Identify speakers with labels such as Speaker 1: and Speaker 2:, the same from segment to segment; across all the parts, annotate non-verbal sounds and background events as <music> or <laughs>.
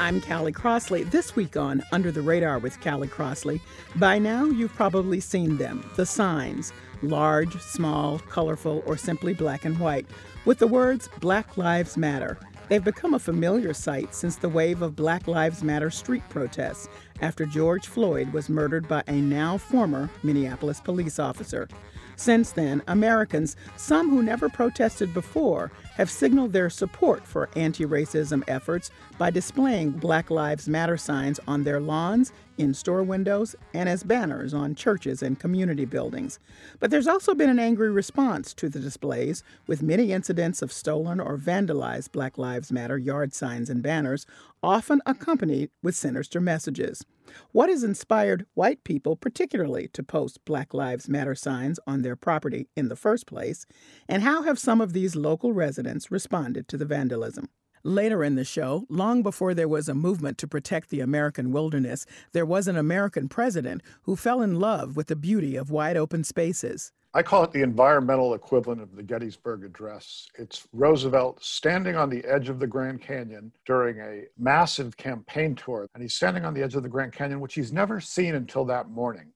Speaker 1: I'm Callie Crossley. This week on Under the Radar with Callie Crossley. By now, you've probably seen them the signs large, small, colorful, or simply black and white, with the words Black Lives Matter. They've become a familiar sight since the wave of Black Lives Matter street protests after George Floyd was murdered by a now former Minneapolis police officer. Since then, Americans, some who never protested before, have signaled their support for anti racism efforts by displaying Black Lives Matter signs on their lawns, in store windows, and as banners on churches and community buildings. But there's also been an angry response to the displays, with many incidents of stolen or vandalized Black Lives Matter yard signs and banners, often accompanied with sinister messages. What has inspired white people, particularly, to post Black Lives Matter signs on their property in the first place? And how have some of these local residents responded to the vandalism? Later in the show, long before there was a movement to protect the American wilderness, there was an American president who fell in love with the beauty of wide open spaces.
Speaker 2: I call it the environmental equivalent of the Gettysburg Address. It's Roosevelt standing on the edge of the Grand Canyon during a massive campaign tour. And he's standing on the edge of the Grand Canyon, which he's never seen until that morning.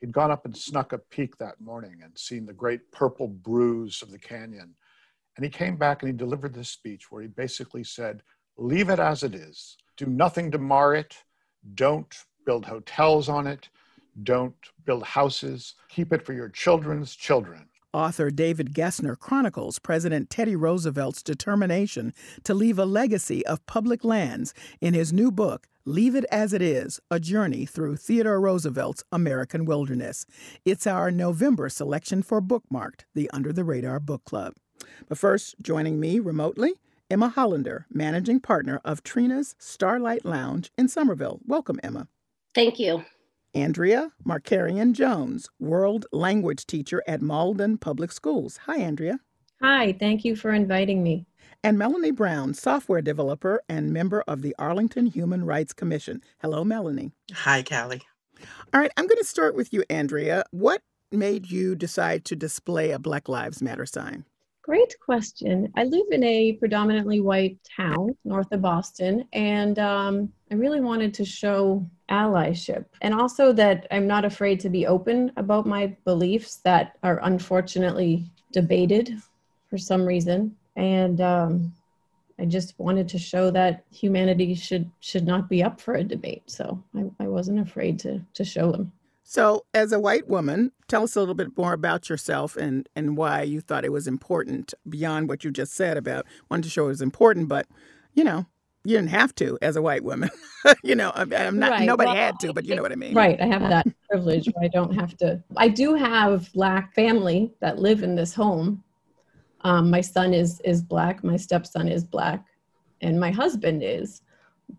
Speaker 2: He'd gone up and snuck a peek that morning and seen the great purple bruise of the canyon. And he came back and he delivered this speech where he basically said, Leave it as it is, do nothing to mar it, don't build hotels on it, don't build houses, keep it for your children's children.
Speaker 1: Author David Gessner chronicles President Teddy Roosevelt's determination to leave a legacy of public lands in his new book, Leave It As It Is A Journey Through Theodore Roosevelt's American Wilderness. It's our November selection for Bookmarked, the Under the Radar Book Club. But first, joining me remotely, Emma Hollander, managing partner of Trina's Starlight Lounge in Somerville. Welcome, Emma.
Speaker 3: Thank you.
Speaker 1: Andrea Markarian Jones, world language teacher at Malden Public Schools. Hi, Andrea.
Speaker 4: Hi, thank you for inviting me.
Speaker 1: And Melanie Brown, software developer and member of the Arlington Human Rights Commission. Hello, Melanie.
Speaker 5: Hi, Callie.
Speaker 1: All right, I'm going to start with you, Andrea. What made you decide to display a Black Lives Matter sign?
Speaker 4: Great question. I live in a predominantly white town north of Boston, and um, I really wanted to show allyship and also that I'm not afraid to be open about my beliefs that are unfortunately debated for some reason. And um, I just wanted to show that humanity should should not be up for a debate. So I, I wasn't afraid to to show them.
Speaker 1: So, as a white woman, tell us a little bit more about yourself and, and why you thought it was important beyond what you just said about wanting to show it was important, but you know, you didn't have to as a white woman. <laughs> you know, I'm not, right. nobody well, had to, but you know what I mean.
Speaker 4: Right. I have that <laughs> privilege where I don't have to. I do have black family that live in this home. Um, my son is is black, my stepson is black, and my husband is.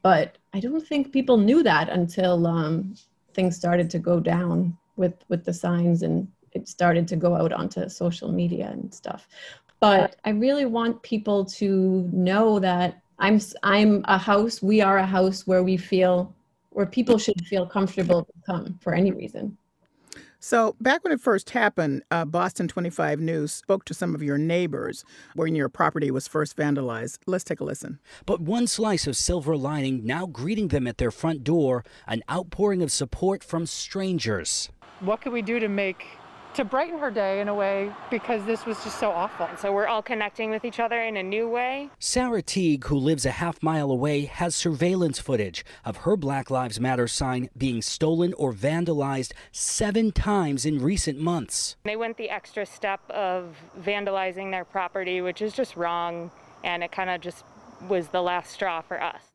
Speaker 4: But I don't think people knew that until um, things started to go down with with the signs and it started to go out onto social media and stuff. But i really want people to know that i'm i'm a house we are a house where we feel where people should feel comfortable to come for any reason
Speaker 1: so, back when it first happened, uh, Boston 25 News spoke to some of your neighbors when your property was first vandalized. Let's take a listen.
Speaker 6: But one slice of silver lining now greeting them at their front door an outpouring of support from strangers.
Speaker 7: What can we do to make to brighten her day in a way because this was just so awful.
Speaker 8: So we're all connecting with each other in a new way.
Speaker 6: Sarah Teague, who lives a half mile away, has surveillance footage of her Black Lives Matter sign being stolen or vandalized seven times in recent months.
Speaker 8: They went the extra step of vandalizing their property, which is just wrong, and it kind of just was the last straw for us.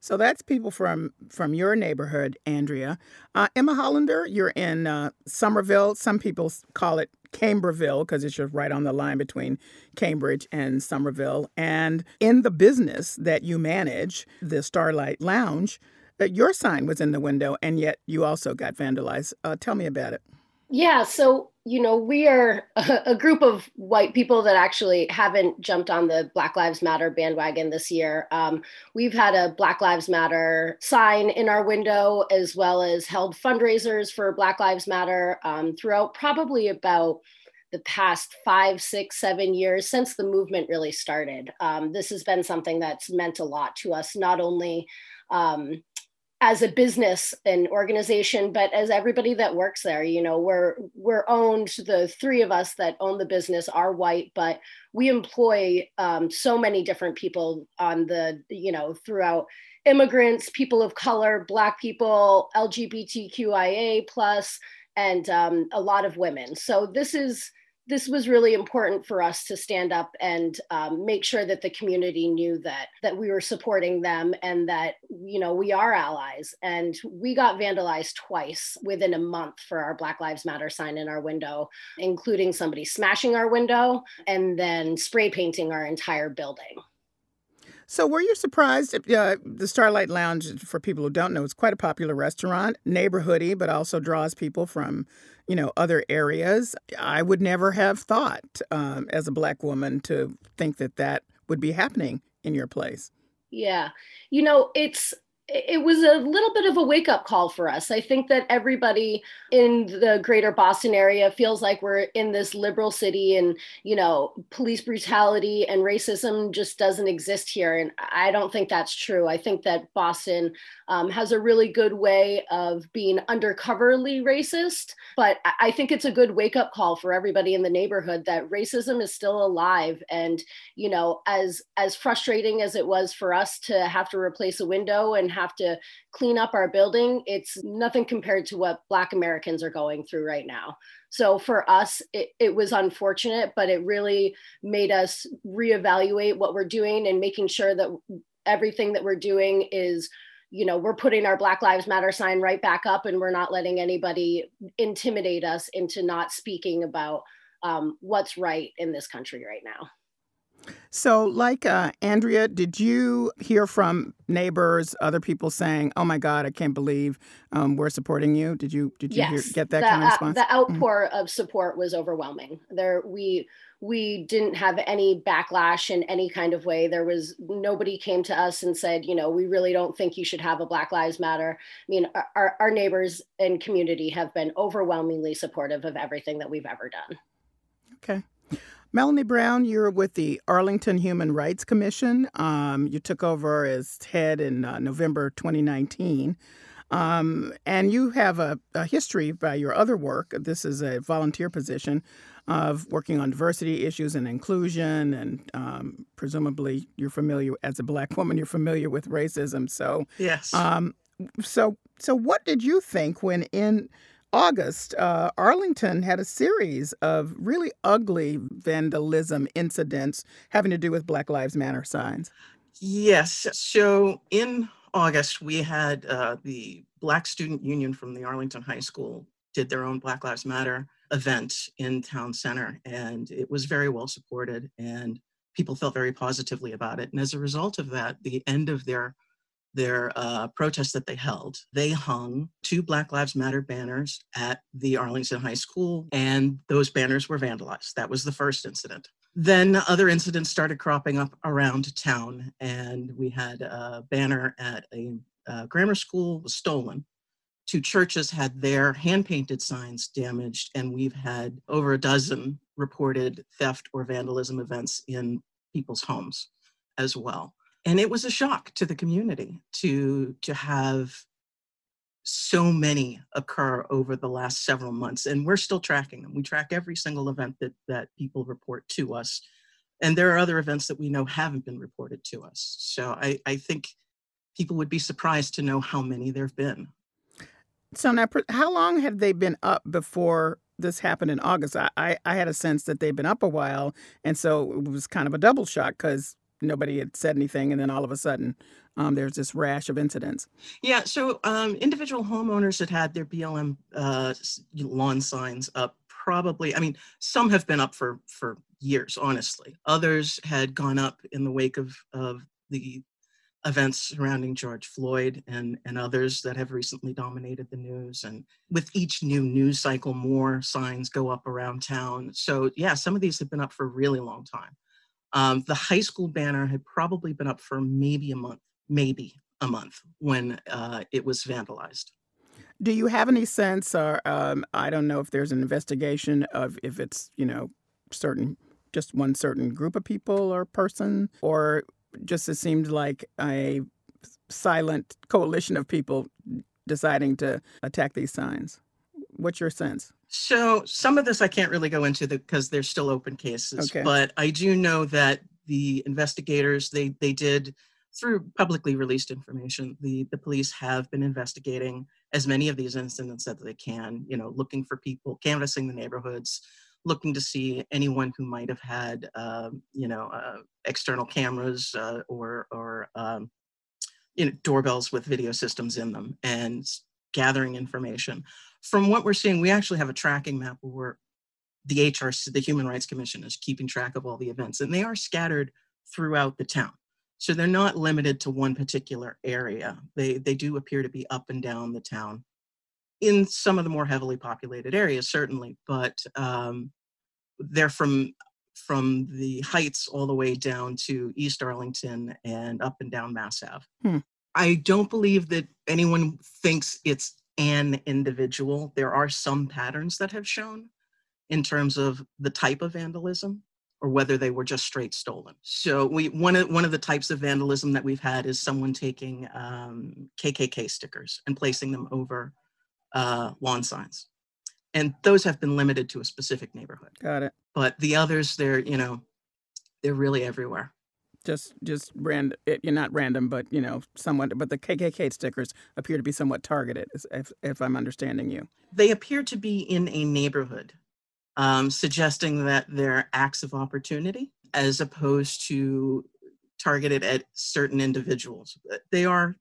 Speaker 1: So that's people from from your neighborhood, Andrea. Uh, Emma Hollander, you're in uh, Somerville. Some people call it Camberville because it's just right on the line between Cambridge and Somerville. And in the business that you manage, the Starlight Lounge, uh, your sign was in the window, and yet you also got vandalized. Uh, tell me about it.
Speaker 3: Yeah, so you know, we are <laughs> a, group of white people that actually haven't jumped on the Black Lives Matter bandwagon this year. Um, we've had a Black Lives Matter sign in our window, as well as held fundraisers for Black Lives Matter um, throughout probably about the past five, six, seven years since the movement really started. Um, this has been something that's meant a lot to us, not only um, as a business and organization but as everybody that works there you know we're we're owned the three of us that own the business are white but we employ um, so many different people on the you know throughout immigrants people of color black people lgbtqia plus and um, a lot of women. So this is this was really important for us to stand up and um, make sure that the community knew that that we were supporting them and that you know we are allies. And we got vandalized twice within a month for our black lives matter sign in our window including somebody smashing our window and then spray painting our entire building
Speaker 1: so, were you surprised? Uh, the Starlight Lounge, for people who don't know, is quite a popular restaurant, neighborhoody, but also draws people from you know, other areas. I would never have thought, um, as a black woman, to think that that would be happening in your place.
Speaker 3: Yeah. You know, it's it was a little bit of a wake up call for us. I think that everybody in the greater Boston area feels like we're in this liberal city and, you know, police brutality and racism just doesn't exist here. And I don't think that's true. I think that Boston um, has a really good way of being undercoverly racist. But I think it's a good wake up call for everybody in the neighborhood that racism is still alive. And, you know, as, as frustrating as it was for us to have to replace a window and have to clean up our building, it's nothing compared to what Black Americans are going through right now. So for us, it, it was unfortunate, but it really made us reevaluate what we're doing and making sure that everything that we're doing is you know we're putting our black lives matter sign right back up and we're not letting anybody intimidate us into not speaking about um, what's right in this country right now
Speaker 1: so, like uh, Andrea, did you hear from neighbors, other people saying, "Oh my God, I can't believe um, we're supporting you"? Did you did you
Speaker 3: yes,
Speaker 1: hear, get that
Speaker 3: the,
Speaker 1: kind of response?
Speaker 3: Uh, the outpour mm-hmm. of support was overwhelming. There, we we didn't have any backlash in any kind of way. There was nobody came to us and said, you know, we really don't think you should have a Black Lives Matter. I mean, our, our neighbors and community have been overwhelmingly supportive of everything that we've ever done.
Speaker 1: Okay. Melanie Brown, you're with the Arlington Human Rights Commission. Um, you took over as head in uh, November 2019. Um, and you have a, a, history by your other work. This is a volunteer position of working on diversity issues and inclusion. And um, presumably, you're familiar as a Black woman. You're familiar with racism. So
Speaker 5: yes.
Speaker 1: Um, so so what did you think when in August, uh, Arlington had a series of really ugly vandalism incidents having to do with Black Lives Matter signs.
Speaker 5: Yes. So in August, we had uh, the Black Student Union from the Arlington High School did their own Black Lives Matter event in town center, and it was very well supported, and people felt very positively about it. And as a result of that, the end of their their uh, protest that they held, they hung two Black Lives Matter banners at the Arlington High School, and those banners were vandalized. That was the first incident. Then other incidents started cropping up around town, and we had a banner at a, a grammar school was stolen. Two churches had their hand painted signs damaged, and we've had over a dozen reported theft or vandalism events in people's homes as well and it was a shock to the community to to have so many occur over the last several months and we're still tracking them we track every single event that that people report to us and there are other events that we know haven't been reported to us. So i i think people would be surprised to know how many there have been.
Speaker 1: So now how long have they been up before this happened in august? I i, I had a sense that they've been up a while and so it was kind of a double shock because nobody had said anything, and then all of a sudden, um, there's this rash of incidents.
Speaker 5: Yeah, so um, individual homeowners that had their BLM uh, lawn signs up probably, I mean, some have been up for for years, honestly. Others had gone up in the wake of of the events surrounding George Floyd and, and others that have recently dominated the news. And with each new news cycle, more signs go up around town. So, yeah, some of these have been up for a really long time. Um, the high school banner had probably been up for maybe a month, maybe a month when uh, it was vandalized.
Speaker 1: Do you have any sense, or um, I don't know if there's an investigation of if it's, you know, certain, just one certain group of people or person, or just it seemed like a silent coalition of people deciding to attack these signs. What's your sense?
Speaker 5: So some of this I can't really go into because they're still open cases.
Speaker 1: Okay.
Speaker 5: But I do know that the investigators they they did through publicly released information. The the police have been investigating as many of these incidents that they can. You know, looking for people, canvassing the neighborhoods, looking to see anyone who might have had um, you know uh, external cameras uh, or or um, you know doorbells with video systems in them and gathering information from what we're seeing, we actually have a tracking map where the HRC, the Human Rights Commission, is keeping track of all the events, and they are scattered throughout the town. So they're not limited to one particular area. They they do appear to be up and down the town, in some of the more heavily populated areas, certainly, but um, they're from from the Heights all the way down to East Arlington and up and down Mass Ave.
Speaker 1: Hmm.
Speaker 5: I don't believe that anyone thinks it's an individual. There are some patterns that have shown in terms of the type of vandalism or whether they were just straight stolen. So we one of one of the types of vandalism that we've had is someone taking um, KKK stickers and placing them over uh, lawn signs, and those have been limited to a specific neighborhood.
Speaker 1: Got it.
Speaker 5: But the others, they're you know, they're really everywhere
Speaker 1: just just random you're not random but you know somewhat but the kkk stickers appear to be somewhat targeted if, if i'm understanding you.
Speaker 5: They appear to be in a neighborhood um, suggesting that they're acts of opportunity as opposed to targeted at certain individuals. They are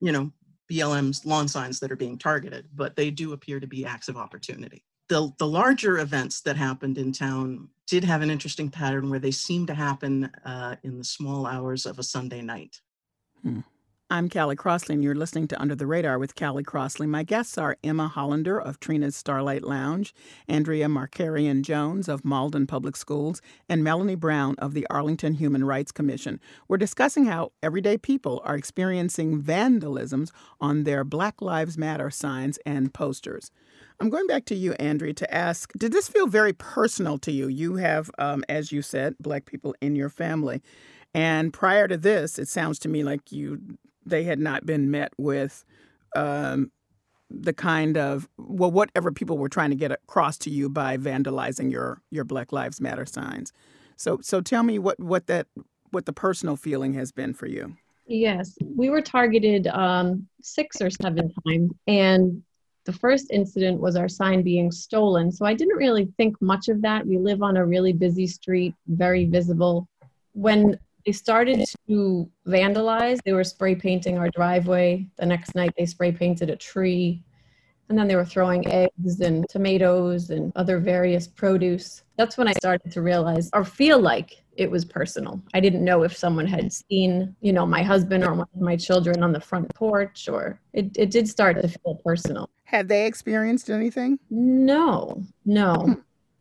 Speaker 5: you know blm's lawn signs that are being targeted but they do appear to be acts of opportunity. The, the larger events that happened in town did have an interesting pattern where they seem to happen uh, in the small hours of a Sunday night.
Speaker 1: Hmm. I'm Callie Crossley, and you're listening to Under the Radar with Callie Crossley. My guests are Emma Hollander of Trina's Starlight Lounge, Andrea Markarian Jones of Malden Public Schools, and Melanie Brown of the Arlington Human Rights Commission. We're discussing how everyday people are experiencing vandalisms on their Black Lives Matter signs and posters. I'm going back to you, Andrea, to ask Did this feel very personal to you? You have, um, as you said, Black people in your family. And prior to this, it sounds to me like you they had not been met with um, the kind of well whatever people were trying to get across to you by vandalizing your your Black Lives Matter signs. So so tell me what what that what the personal feeling has been for you.
Speaker 4: Yes, we were targeted um, six or seven times, and the first incident was our sign being stolen. So I didn't really think much of that. We live on a really busy street, very visible. When they started to vandalize. They were spray painting our driveway. The next night, they spray painted a tree. And then they were throwing eggs and tomatoes and other various produce. That's when I started to realize or feel like it was personal. I didn't know if someone had seen, you know, my husband or one of my children on the front porch, or it, it did start to feel personal.
Speaker 1: Had they experienced anything?
Speaker 4: No, no, hmm.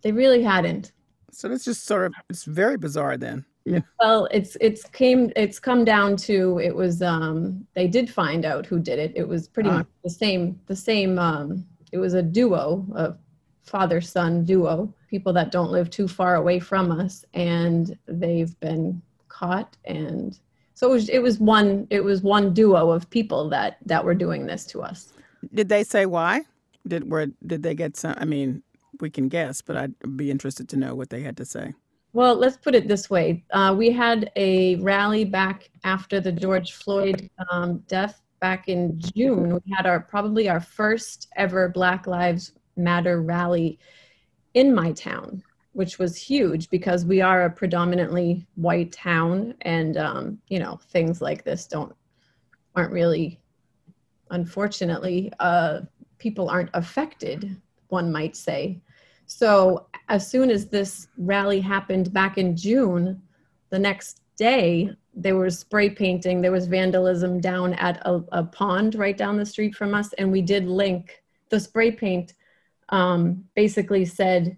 Speaker 4: they really hadn't.
Speaker 1: So it's just sort of, it's very bizarre then.
Speaker 4: Yeah. Well, it's it's came it's come down to it was um they did find out who did it. It was pretty ah. much the same the same um it was a duo, a father son duo, people that don't live too far away from us and they've been caught and so it was it was one it was one duo of people that that were doing this to us.
Speaker 1: Did they say why? Did were did they get some I mean, we can guess, but I'd be interested to know what they had to say.
Speaker 4: Well, let's put it this way. Uh, we had a rally back after the George Floyd um, death back in June. We had our probably our first ever Black Lives Matter rally in my town, which was huge because we are a predominantly white town, and um, you know things like this don't aren't really, unfortunately, uh, people aren't affected. One might say so as soon as this rally happened back in June, the next day there was spray painting, there was vandalism down at a, a pond right down the street from us, and we did link the spray paint. Um, basically said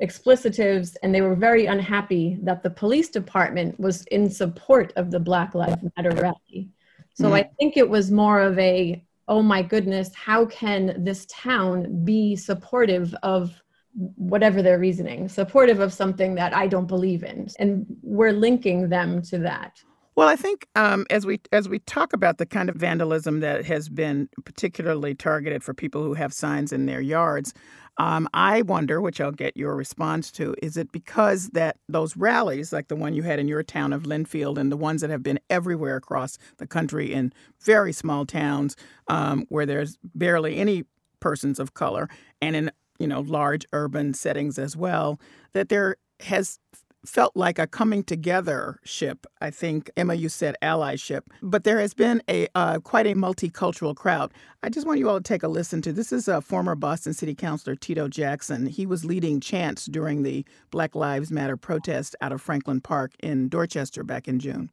Speaker 4: explicitives, and they were very unhappy that the police department was in support of the Black Lives Matter rally. So mm. I think it was more of a, oh my goodness, how can this town be supportive of whatever their reasoning, supportive of something that I don't believe in? And we're linking them to that.
Speaker 1: Well, I think um, as we as we talk about the kind of vandalism that has been particularly targeted for people who have signs in their yards, um, I wonder, which I'll get your response to, is it because that those rallies, like the one you had in your town of Lynnfield, and the ones that have been everywhere across the country in very small towns um, where there's barely any persons of color, and in you know large urban settings as well, that there has felt like a coming together ship. I think Emma, you said allyship, but there has been a uh, quite a multicultural crowd. I just want you all to take a listen to this. Is a former Boston City Councilor Tito Jackson. He was leading chants during the Black Lives Matter protest out of Franklin Park in Dorchester back in June.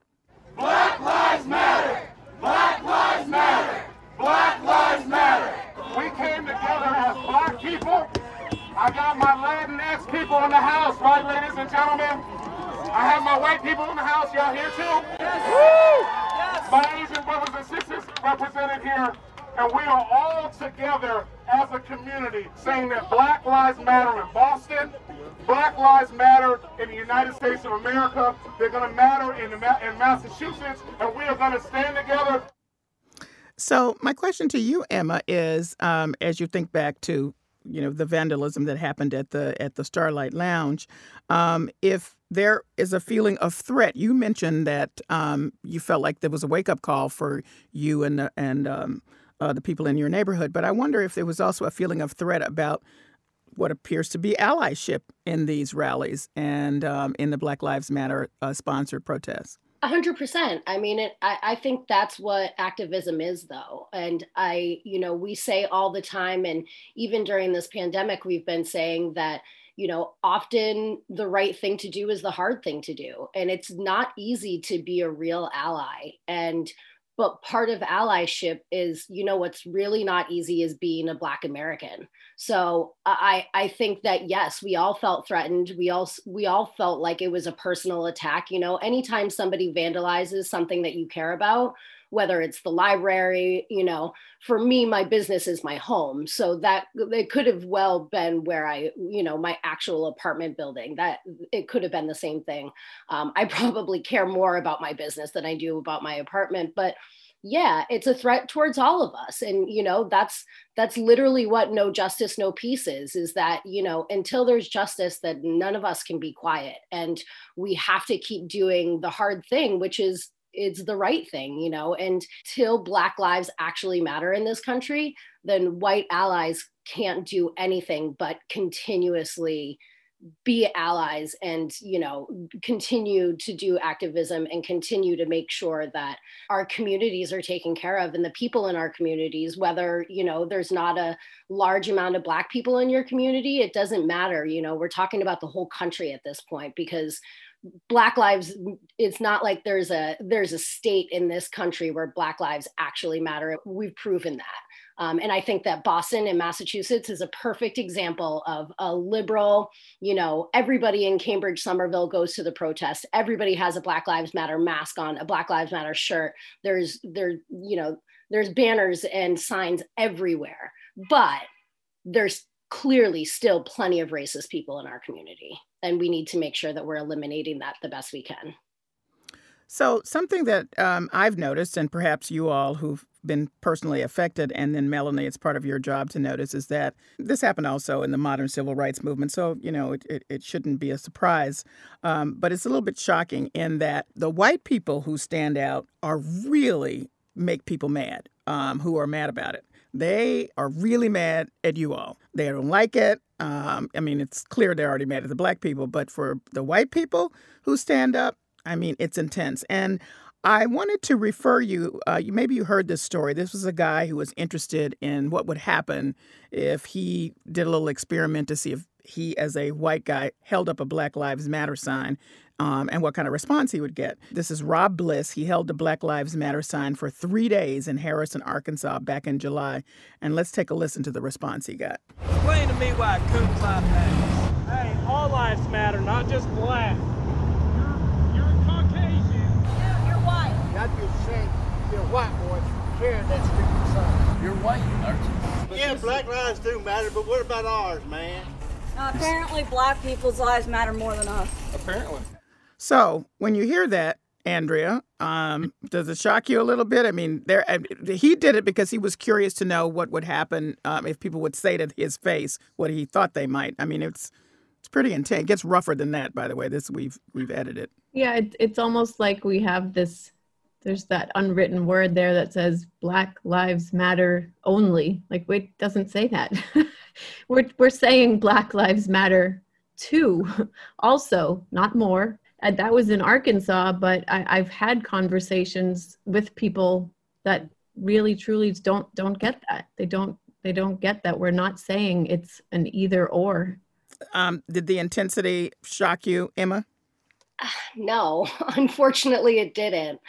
Speaker 9: Black Lives Matter. Black Lives Matter. Black Lives Matter. We came together I got my Latinx people in the house, right, ladies and gentlemen? I have my white people in the house. Y'all here too? Yes. Woo! Yes. My Asian brothers and sisters represented here. And we are all together as a community saying that Black Lives Matter in Boston, Black Lives Matter in the United States of America, they're going to matter in, in Massachusetts, and we are going to stand together.
Speaker 1: So, my question to you, Emma, is um, as you think back to you know the vandalism that happened at the at the Starlight Lounge. Um, if there is a feeling of threat, you mentioned that um, you felt like there was a wake up call for you and the, and um, uh, the people in your neighborhood. But I wonder if there was also a feeling of threat about what appears to be allyship in these rallies and um, in the Black Lives Matter uh, sponsored protests.
Speaker 3: A hundred percent. I mean, it, I, I think that's what activism is, though. And I, you know, we say all the time, and even during this pandemic, we've been saying that, you know, often the right thing to do is the hard thing to do. And it's not easy to be a real ally. And but part of allyship is you know what's really not easy is being a black american. So i i think that yes we all felt threatened. We all we all felt like it was a personal attack. You know anytime somebody vandalizes something that you care about whether it's the library you know for me my business is my home. So that it could have well been where i you know my actual apartment building that it could have been the same thing. Um, i <laughs> probably care more about my business than i do about my apartment but yeah it's a threat towards all of us. And you know that's that's literally what no justice no peace is is that you know until there's justice that none of us can be quiet. And we have to keep doing the hard thing which is it's the right thing, you know, and till Black lives actually matter in this country, then white allies can't do anything but continuously be allies and you know continue to do activism and continue to make sure that our communities are taken care of and the people in our communities whether you know there's not a large amount of black people in your community it doesn't matter you know we're talking about the whole country at this point because black lives it's not like there's a there's a state in this country where black lives actually matter. We've proven that. Um, and i think that boston and massachusetts is a perfect example of a liberal you know everybody in cambridge somerville goes to the protest. Everybody has a black lives matter mask on a black lives matter shirt. There's there you know there's banners and signs everywhere. But there's clearly still plenty of racist people in our community and we need to make sure that we're eliminating that the best we can.
Speaker 1: So something that um, i've noticed and perhaps you all who've been personally affected and then melanie it's part of your job to notice is that this happened also in the modern civil rights movement. So you know it, it, it shouldn't be a surprise. Um, but it's a little bit shocking in that the white people who stand out are really make people mad um, who are mad about it they are really mad at you all. They don't like it. Um, I mean, it's clear they're already mad at the black people, but for the white people who stand up, I mean, it's intense. And I wanted to refer you, uh, maybe you heard this story. This was a guy who was interested in what would happen if he did a little experiment to see if he, as a white guy, held up a Black Lives Matter sign um, and what kind of response he would get. This is Rob Bliss. He held the Black Lives Matter sign for three days in Harrison, Arkansas back in July. And let's take a listen to the response he got.
Speaker 10: Explain to me why Ku Klux Klan. Hey, all lives matter, not just black. You're, you're Caucasian.
Speaker 11: Yeah, you're white.
Speaker 10: You got to be ashamed to be a white boy carrying that stupid sign.
Speaker 12: You're white, aren't you?
Speaker 10: Yeah, black lives do matter, but what about ours, man?
Speaker 11: Uh, apparently, black people's lives matter more than us.
Speaker 10: Apparently.
Speaker 1: So when you hear that, Andrea, um, does it shock you a little bit? I mean, there he did it because he was curious to know what would happen um, if people would say to his face what he thought they might. I mean, it's it's pretty intense. It gets rougher than that, by the way. This we've we've edited.
Speaker 4: Yeah, it, it's almost like we have this. There's that unwritten word there that says Black Lives Matter only. Like, wait, doesn't say that. <laughs> we're we're saying Black Lives Matter too, <laughs> also, not more and that was in Arkansas, but I, have had conversations with people that really truly don't don't get that. They don't they don't get that. We're not saying it's an either or.
Speaker 1: Um, did the intensity shock you, Emma? <sighs>
Speaker 3: No, <laughs> unfortunately, it didn't.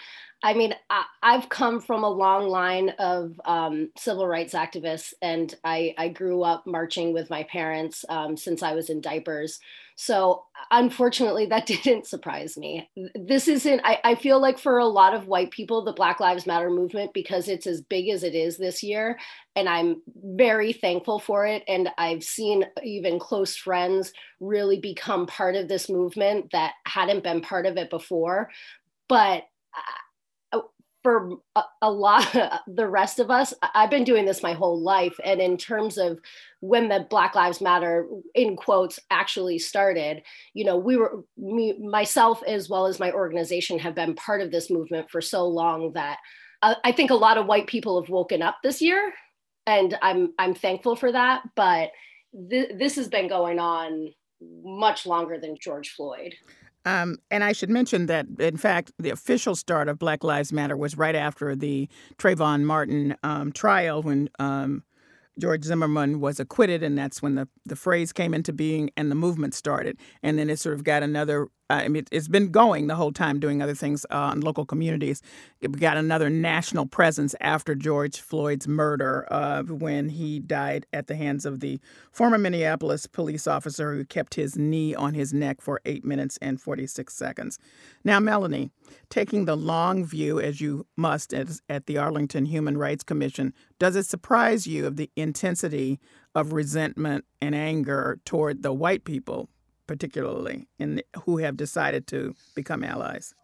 Speaker 3: I mean, I, have come from a long line of um, civil rights activists, and I, I, grew up marching with my parents um, since I was in diapers. So, unfortunately, that <laughs> didn't surprise me. This isn't, I, I feel like for a lot of white people, the Black Lives Matter movement, because it's as big as it is this year, and I'm very thankful for it. And I've seen even close friends really become part of this movement that hadn't been part of it before. But for a, a lot <laughs> the rest of us i've been doing this my whole life. And in terms of when the black lives matter in quotes actually started you know we were me myself as well as my organization have been part of this movement for so long that uh, i think a lot of white people have woken up this year and i'm i'm thankful for that. But th- this has been going on much longer than george floyd
Speaker 1: um, and I should mention that, in fact, the official start of Black Lives Matter was right after the Trayvon Martin um, trial when um, George Zimmerman was acquitted, and that's when the, the phrase came into being and the movement started. And then it sort of got another I mean, it's been going the whole time, doing other things uh, in local communities. We got another national presence after George Floyd's murder, uh, when he died at the hands of the former Minneapolis police officer who kept his knee on his neck for eight minutes and 46 seconds. Now, Melanie, taking the long view as you must as, at the Arlington Human Rights Commission, does it surprise you of the intensity of resentment and anger toward the white people particularly, in who have decided to become allies?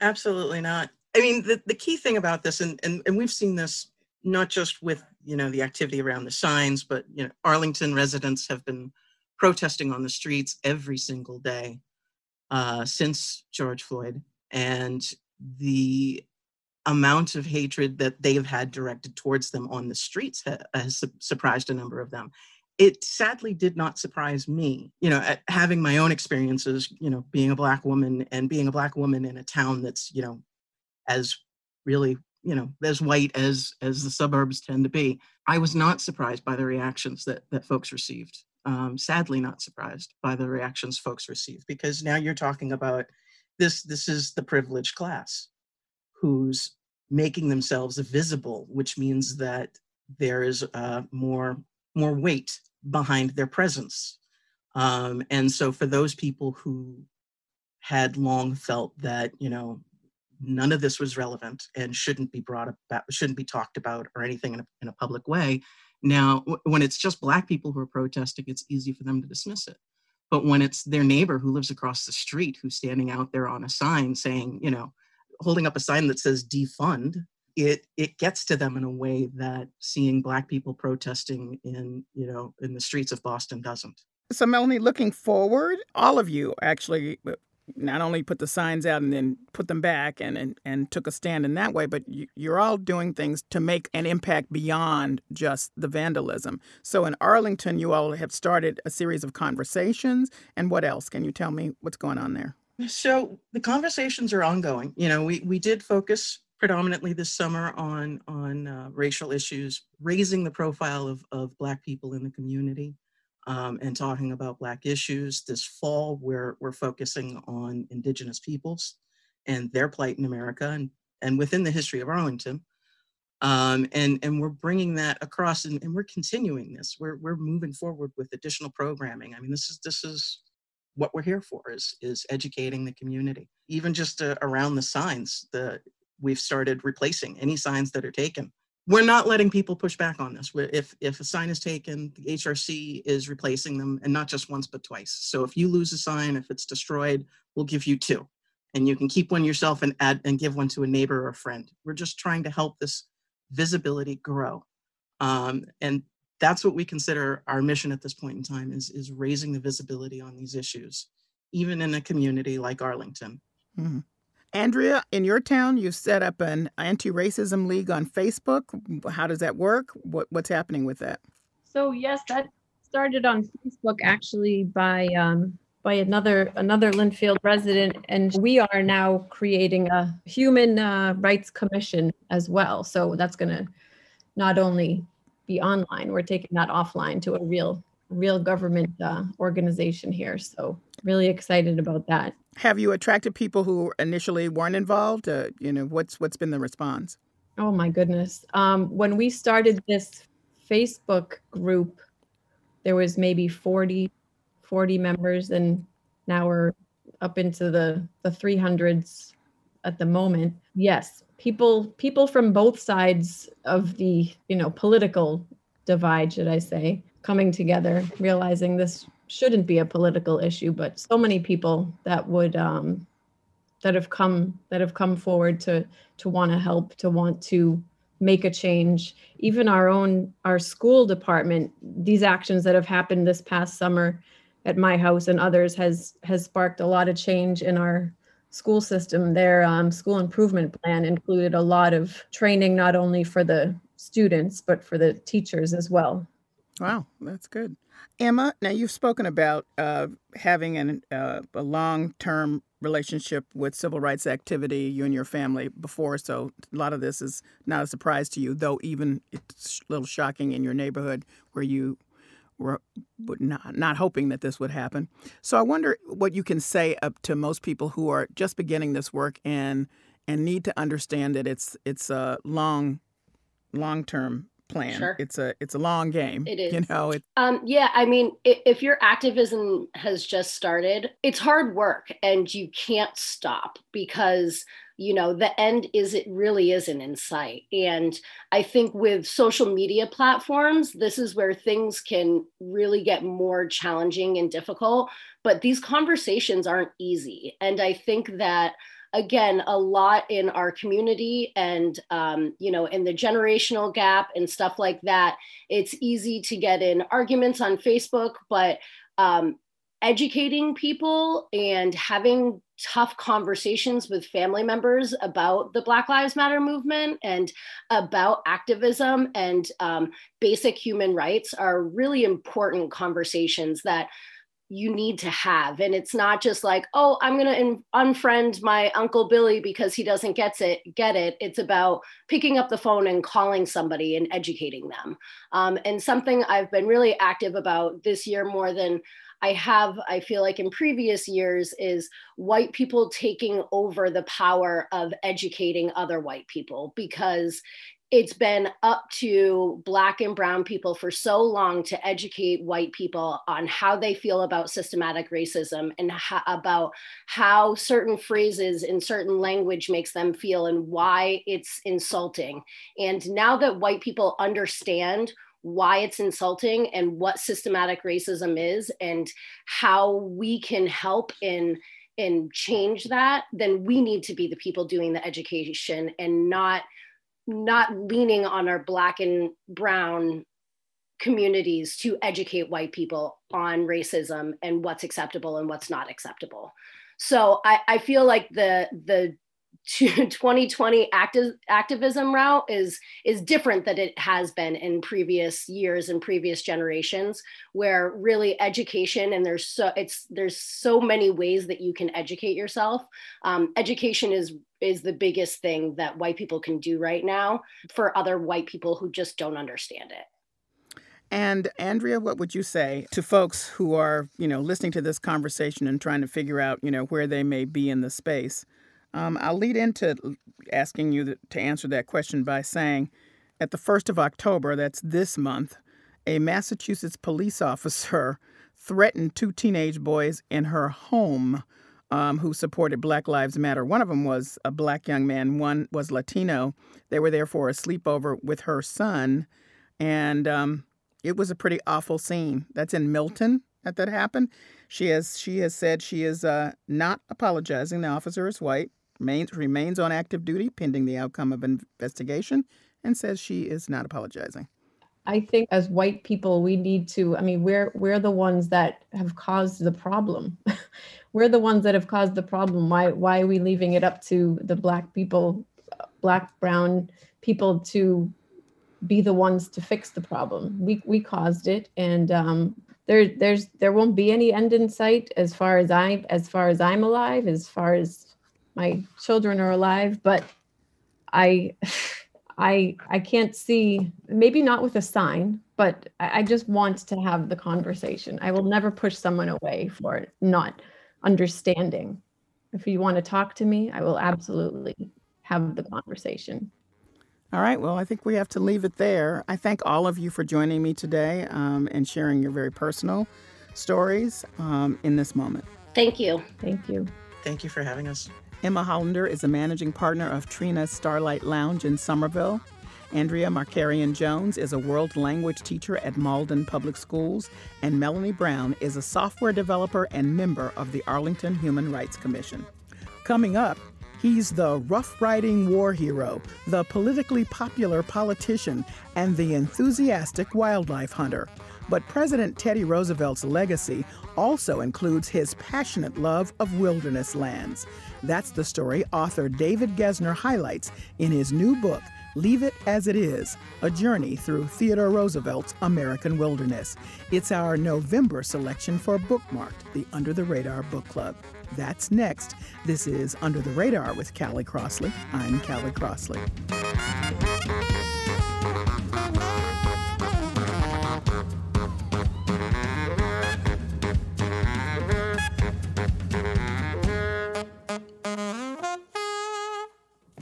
Speaker 5: Absolutely not. I mean, the, the key thing about this, and, and, and we've seen this not just with, you know, the activity around the signs, but, you know, Arlington residents have been protesting on the streets every single day uh, since George Floyd. And the amount of hatred that they have had directed towards them on the streets has surprised a number of them it sadly did not surprise me you know having my own experiences you know being a black woman and being a black woman in a town that's you know as really you know as white as as the suburbs tend to be i was not surprised by the reactions that that folks received. Um, sadly not surprised by the reactions folks received because now you're talking about this this is the privileged class who's making themselves visible which means that there is uh, more more weight behind their presence. Um, and so for those people who had long felt that, you know, none of this was relevant and shouldn't be brought about, shouldn't be talked about or anything in a, in a public way. Now, when it's just Black people who are protesting, it's easy for them to dismiss it. But when it's their neighbor who lives across the street who's standing out there on a sign saying, you know, holding up a sign that says defund, it it gets to them in a way that seeing black people protesting in you know in the streets of boston doesn't.
Speaker 1: So melanie looking forward all of you actually uh, not only put the signs out and then put them back and and, and took a stand in that way but you, you're all doing things to make an impact beyond just the vandalism. So in arlington you all have started a series of conversations and what else? Can you tell me what's going on there?
Speaker 5: So the conversations are ongoing. You know we we did focus predominantly this summer on on uh, racial issues, raising the profile of of Black people in the community. um, and talking about Black issues. This fall, we're, we're focusing on Indigenous peoples and their plight in America and, and within the history of Arlington. Um, and, and we're bringing that across and, and we're continuing this. We're, we're moving forward with additional programming. I mean, this is, this is what we're here for is, is educating the community. Even just uh, around the signs, the, we've started replacing any signs that are taken we're not letting people push back on this. If if a sign is taken, the HRC is replacing them, and not just once but twice. So if you lose a sign, if it's destroyed, we'll give you two, and you can keep one yourself and add and give one to a neighbor or a friend. We're just trying to help this visibility grow, um, and that's what we consider our mission at this point in time is is raising the visibility on these issues, even in a community like Arlington.
Speaker 1: Mm-hmm. Andrea, in your town, you've set up an anti-racism league on Facebook. How does that work? What, what's happening with that?
Speaker 4: So yes, that started on Facebook actually by um, by another another Lynnfield resident, and we are now creating a human uh, rights commission as well. So that's going to not only be online, we're taking that offline to a real real government uh, organization here. So really excited about that.
Speaker 1: Have you attracted people who initially weren't involved? Uh, you know, what's what's been the response?
Speaker 4: Oh my goodness! Um, when we started this Facebook group, there was maybe 40, 40 members, and now we're up into the the 300s at the moment. Yes, people people from both sides of the you know political divide, should I say, coming together, realizing this shouldn't be a political issue, but so many people that would um, that have come that have come forward to to want to help, to want to make a change. Even our own our school department, these actions that have happened this past summer at my house and others has has sparked a lot of change in our school system. Their um, school improvement plan included a lot of training, not only for the students but for the teachers as well.
Speaker 1: Wow, that's good. Emma, now you've spoken about uh, having an, uh, a long term relationship with civil rights activity, you and your family before, so a lot of this is not a surprise to you, though even it's a little shocking in your neighborhood where you were not, not hoping that this would happen. So I wonder what you can say up to most people who are just beginning this work and and need to understand that it's it's a long long term plan. Sure. It's a it's a long game.
Speaker 3: It is.
Speaker 1: You know. It,
Speaker 3: um, yeah. I mean, if your activism has just started, it's hard work, and you can't stop because you know the end is it really isn't in sight and i think with social media platforms this is where things can really get more challenging and difficult but these conversations aren't easy and i think that again a lot in our community and um, you know in the generational gap and stuff like that. It's easy to get in arguments on facebook but um, educating people and having tough conversations with family members about the black lives matter movement and about activism and um, basic human rights are really important conversations that you need to have. And it's not just like oh i'm going to unfriend my uncle billy because he doesn't get it get it. It's about picking up the phone and calling somebody and educating them. Um, and something i've been really active about this year more than I have, I feel like in previous years, is white people taking over the power of educating other white people because it's been up to black and brown people for so long to educate white people on how they feel about systematic racism and about how certain phrases in certain language makes them feel and why it's insulting. And now that white people understand why it's insulting and what systematic racism is and how we can help in and change that then we need to be the people doing the education and not not leaning on our black and brown communities to educate white people on racism and what's acceptable and what's not acceptable. So I, I feel like the the <laughs> 2020 active, activism route is is different than it has been in previous years and previous generations where really education and there's so it's there's so many ways that you can educate yourself um, education is is the biggest thing that white people can do right now for other white people who just don't understand it
Speaker 1: And Andrea, what would you say to folks who are, you know, listening to this conversation and trying to figure out, you know, where they may be in the space? Um, I'll lead into asking you to answer that question by saying, at the 1st of October, that's this month, a Massachusetts police <laughs> officer threatened two teenage boys in her home um, who supported Black Lives Matter. One of them was a black young man, one was Latino. They were there for a sleepover with her son, and um, it was a pretty awful scene. That's in Milton that that happened. She has she has said she is uh, not apologizing. The officer is white, remains remains on active duty pending the outcome of investigation, and says she is not apologizing.
Speaker 4: I think as white people, we need to. I mean, we're we're the ones that have caused the problem. <laughs> we're the ones that have caused the problem. Why why are we leaving it up to the black people, black brown people to be the ones to fix the problem? We we caused it, and um, there there's there won't be any end in sight as far as I as far as I'm alive, as far as my children are alive. But I. <laughs> I I can't see maybe not with a sign, but I, I just want to have the conversation. I will never push someone away for not understanding. If you want to talk to me, I will absolutely have the conversation.
Speaker 1: All right. Well, I think we have to leave it there. I thank all of you for joining me today um, and sharing your very personal stories um, in this moment.
Speaker 3: Thank you.
Speaker 4: Thank you.
Speaker 5: Thank you for having us.
Speaker 1: Emma Hollander is a managing partner of Trina's Starlight Lounge in Somerville. Andrea Markarian Jones is a world language teacher at Malden Public Schools, and Melanie Brown is a software developer and member of the Arlington Human Rights Commission. Coming up, he's the rough riding war hero, the politically popular politician, and the enthusiastic wildlife hunter. But President Teddy Roosevelt's legacy also includes his passionate love of wilderness lands. That's the story author David Gessner highlights in his new book, Leave It As It Is A Journey Through Theodore Roosevelt's American Wilderness. It's our November selection for Bookmarked, the Under the Radar Book Club. That's next. This is Under the Radar with Callie Crossley. I'm Callie Crossley.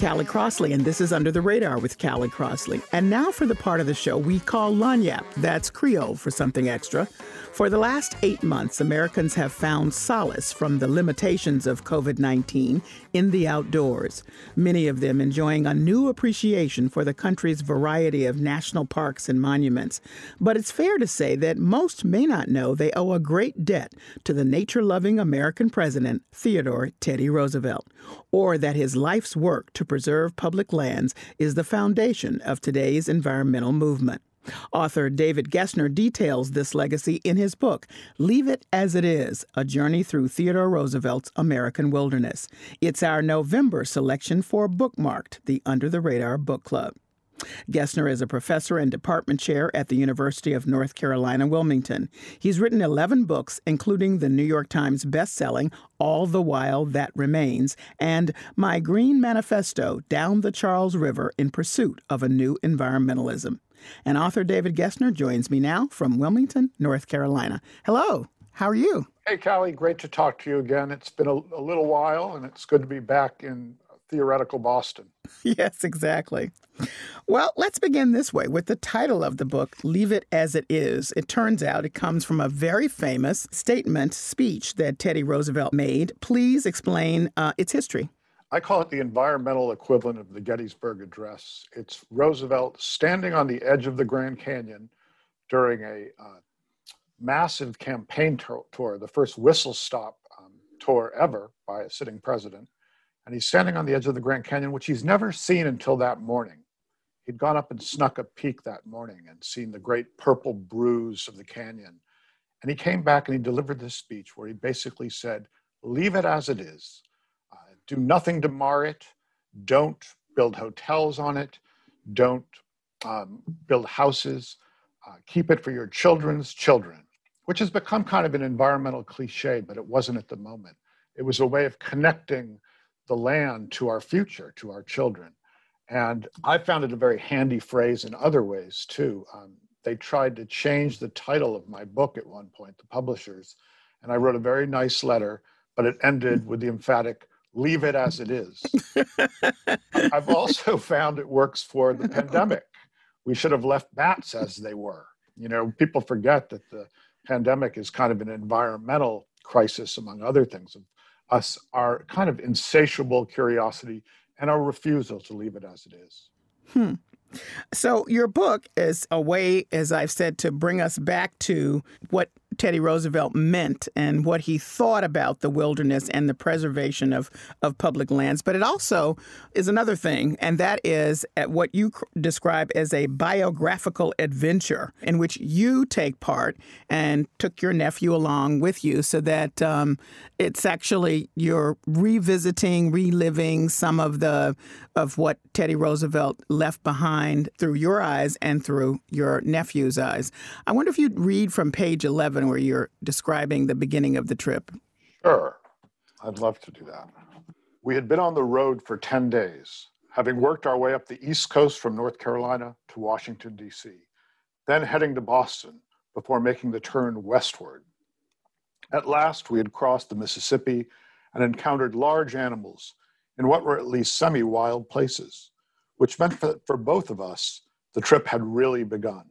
Speaker 1: Callie Crossley, and this is Under the Radar with Callie Crossley. And now for the part of the show we call Lagniappe, that's Creole for something extra. For the last eight months, Americans have found solace from the limitations of COVID 19 in the outdoors, many of them enjoying a new appreciation for the country's variety of national parks and monuments. But it's fair to say that most may not know they owe a great debt to the nature loving American president, Theodore Teddy Roosevelt, or that his life's work to preserve public lands is the foundation of today's environmental movement. Author David Gessner details this legacy in his book, Leave It As It Is A Journey Through Theodore Roosevelt's American Wilderness. It's our November selection for Bookmarked, the Under the Radar Book Club. Gessner is a professor and department chair at the University of North Carolina, Wilmington. He's written 11 books, including the New York Times bestselling All the Wild That Remains and My Green Manifesto Down the Charles River in Pursuit of a New Environmentalism. And author David Gessner joins me now from Wilmington, North Carolina. Hello, how are you?
Speaker 2: Hey, Callie, great to talk to you again. It's been a, a little while, and it's good to be back in theoretical Boston. <laughs>
Speaker 1: yes, exactly. Well, let's begin this way with the title of the book, Leave It As It Is. It turns out it comes from a very famous statement, speech that Teddy Roosevelt made. Please explain uh, its history.
Speaker 2: I call it the environmental equivalent of the Gettysburg Address. It's Roosevelt standing on the edge of the Grand Canyon during a uh, massive campaign tour, the first whistle stop um, tour ever by a sitting president. And he's standing on the edge of the Grand Canyon, which he's never seen until that morning. He'd gone up and snuck a peek that morning and seen the great purple bruise of the canyon. And he came back and he delivered this speech where he basically said, Leave it as it is do nothing to mar it. Don't build hotels on it. Don't um, build houses. Uh, keep it for your children's children, which has become kind of an environmental cliche, but it wasn't at the moment. It was a way of connecting the land to our future, to our children. And I found it a very handy phrase in other ways too. Um, they tried to change the title of my book at one point, the publishers, and I wrote a very nice letter, but it ended with the emphatic, leave it as it is. <laughs> I've also found it works for the pandemic. We should have left bats as they were. You know, people forget that the pandemic is kind of an environmental crisis, among other things, of us, our kind of insatiable curiosity and our refusal to leave it as it is.
Speaker 1: Hmm. So, your book is a way, as I've said, to bring us back to what Teddy Roosevelt meant and what he thought about the wilderness and the preservation of, of public lands. But it also is another thing, and that is at what you describe as a biographical adventure in which you take part and took your nephew along with you so that um, it's actually you're revisiting, reliving some of the of what Teddy Roosevelt left behind through your eyes and through your nephew's eyes. I wonder if you'd read from page 11 where you're describing the beginning of the trip.
Speaker 2: Sure. I'd love to do that. We had been on the road for 10 days, having worked our way up the East Coast from North Carolina to Washington, D.C., then heading to Boston before making the turn westward. At last, we had crossed the Mississippi and encountered large animals in what were at least semi wild places, which meant that for both of us, the trip had really begun.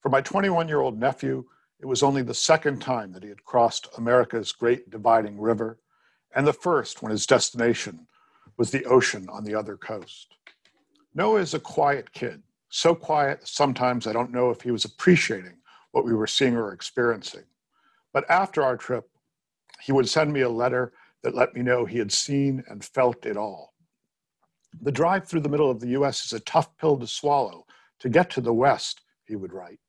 Speaker 2: For my 21 year old nephew, it was only the second time that he had crossed America's great dividing river, and the first when his destination was the ocean on the other coast. Noah is a quiet kid, so quiet sometimes I don't know if he was appreciating what we were seeing or experiencing. But after our trip, he would send me a letter that let me know he had seen and felt it all. The drive through the middle of the US is a tough pill to swallow. To get to the West, he would write,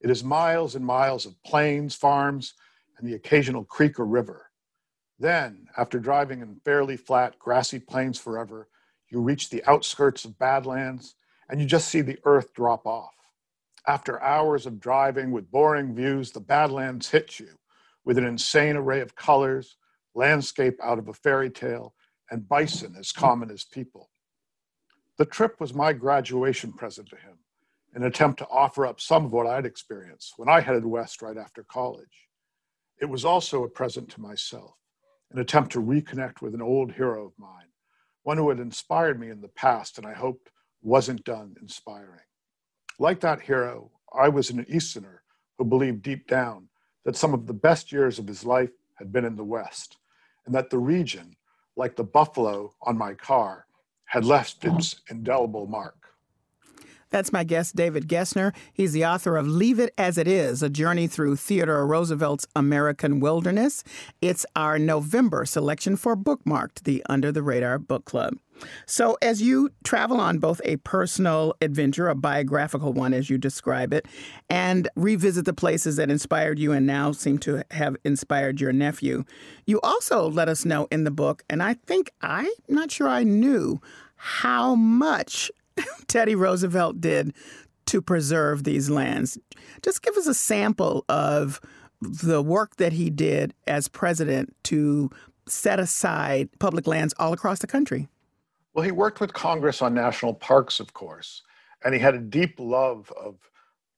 Speaker 2: it is miles and miles of plains, farms, and the occasional creek or river. Then, after driving in fairly flat, grassy plains forever, you reach the outskirts of Badlands and you just see the earth drop off. After hours of driving with boring views, the Badlands hit you with an insane array of colors, landscape out of a fairy tale, and bison as common as people. The trip was my graduation present to him an attempt to offer up some of what I'd experienced when I headed west right after college. It was also a present to myself, an attempt to reconnect with an old hero of mine, one who had inspired me in the past and I hoped wasn't done inspiring. Like that hero, I was an Easterner who believed deep down that some of the best years of his life had been in the West, and that the region, like the buffalo on my car, had left its indelible mark.
Speaker 1: That's my guest, David Gessner. He's the author of Leave It As It Is A Journey Through Theodore Roosevelt's American Wilderness. It's our November selection for Bookmarked, the Under the Radar Book Club. So, as you travel on both a personal adventure, a biographical one as you describe it, and revisit the places that inspired you and now seem to have inspired your nephew, you also let us know in the book, and I think I'm not sure I knew how much <laughs> Teddy Roosevelt did to preserve these lands. Just give us a sample of the work that he did as president to set aside public lands all across the country.
Speaker 2: Well, he worked with Congress on national parks, of course, and he had a deep love of,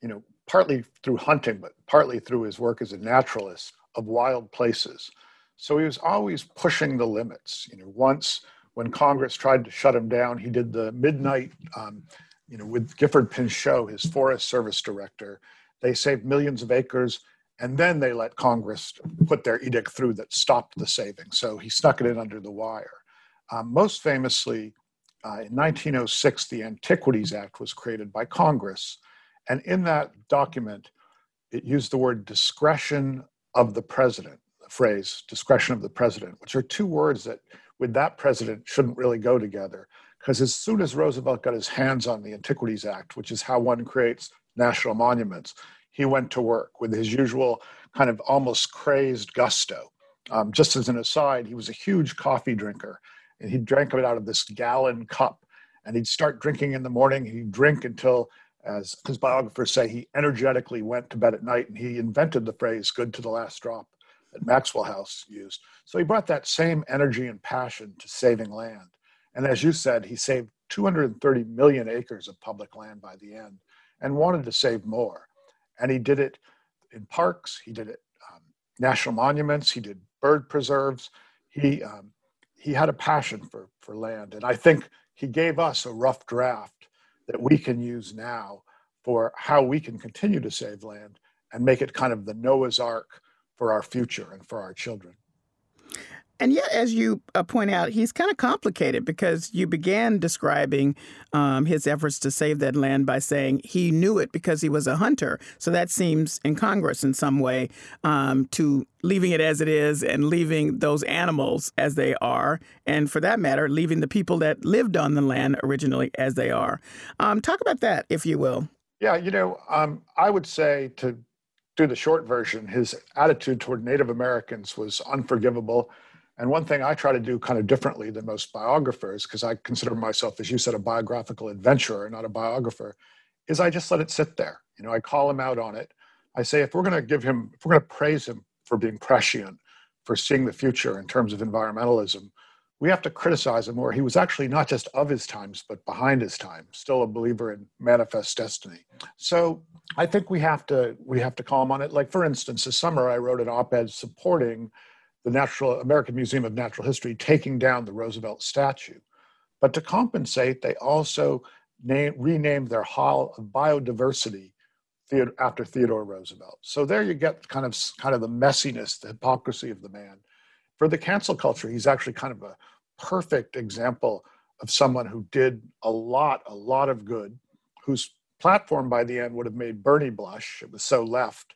Speaker 2: you know, partly through hunting, but partly through his work as a naturalist of wild places. So he was always pushing the limits. You know, once when Congress tried to shut him down, he did the midnight, um, you know, with Gifford Pinchot, his Forest Service director. They saved millions of acres, and then they let Congress put their edict through that stopped the saving. So he snuck it in under the wire. Um, most famously, uh, in 1906, the Antiquities Act was created by Congress. And in that document, it used the word discretion of the president, the phrase discretion of the president, which are two words that with that president shouldn't really go together. Because as soon as Roosevelt got his hands on the Antiquities Act, which is how one creates national monuments, he went to work with his usual kind of almost crazed gusto. Um, just as an aside, he was a huge coffee drinker, and he drank it out of this gallon cup. And he'd start drinking in the morning. He'd drink until as his biographers say, he energetically went to bed at night and he invented the phrase good to the last drop that Maxwell House used. So he brought that same energy and passion to saving land. And as you said, he saved 230 million acres of public land by the end and wanted to save more. And he did it in parks, he did it um, national monuments, he did bird preserves. He, um, he had a passion for, for land. And I think he gave us a rough draft that we can use now for how we can continue to save land and make it kind of the Noah's Ark for our future and for our children.
Speaker 1: And yet, as you uh, point out, he's kind of complicated because you began describing um, his efforts to save that land by saying he knew it because he was a hunter. So that seems incongruous in some way um, to leaving it as it is and leaving those animals as they are, and for that matter, leaving the people that lived on the land originally as they are. Um, talk about that, if you will.
Speaker 2: Yeah, you know, um, I would say to do the short version, his attitude toward Native Americans was unforgivable and one thing I try to do kind of differently than most biographers, because I consider myself, as you said, a biographical adventurer, not a biographer, is I just let it sit there. You know, I call him out on it. I say, if we're going to give him, if we're going to praise him for being prescient, for seeing the future in terms of environmentalism, we have to criticize him more. He was actually not just of his times, but behind his time, still a believer in manifest destiny. So I think we have to we have to call him on it. Like for instance, this summer I wrote an op-ed supporting the Natural American Museum of Natural History taking down the Roosevelt statue. But to compensate, they also name, renamed their Hall of Biodiversity after Theodore Roosevelt. So there you get kind of kind of the messiness, the hypocrisy of the man. For the cancel culture, he's actually kind of a perfect example of someone who did a lot, a lot of good, whose platform by the end would have made Bernie blush. It was so left,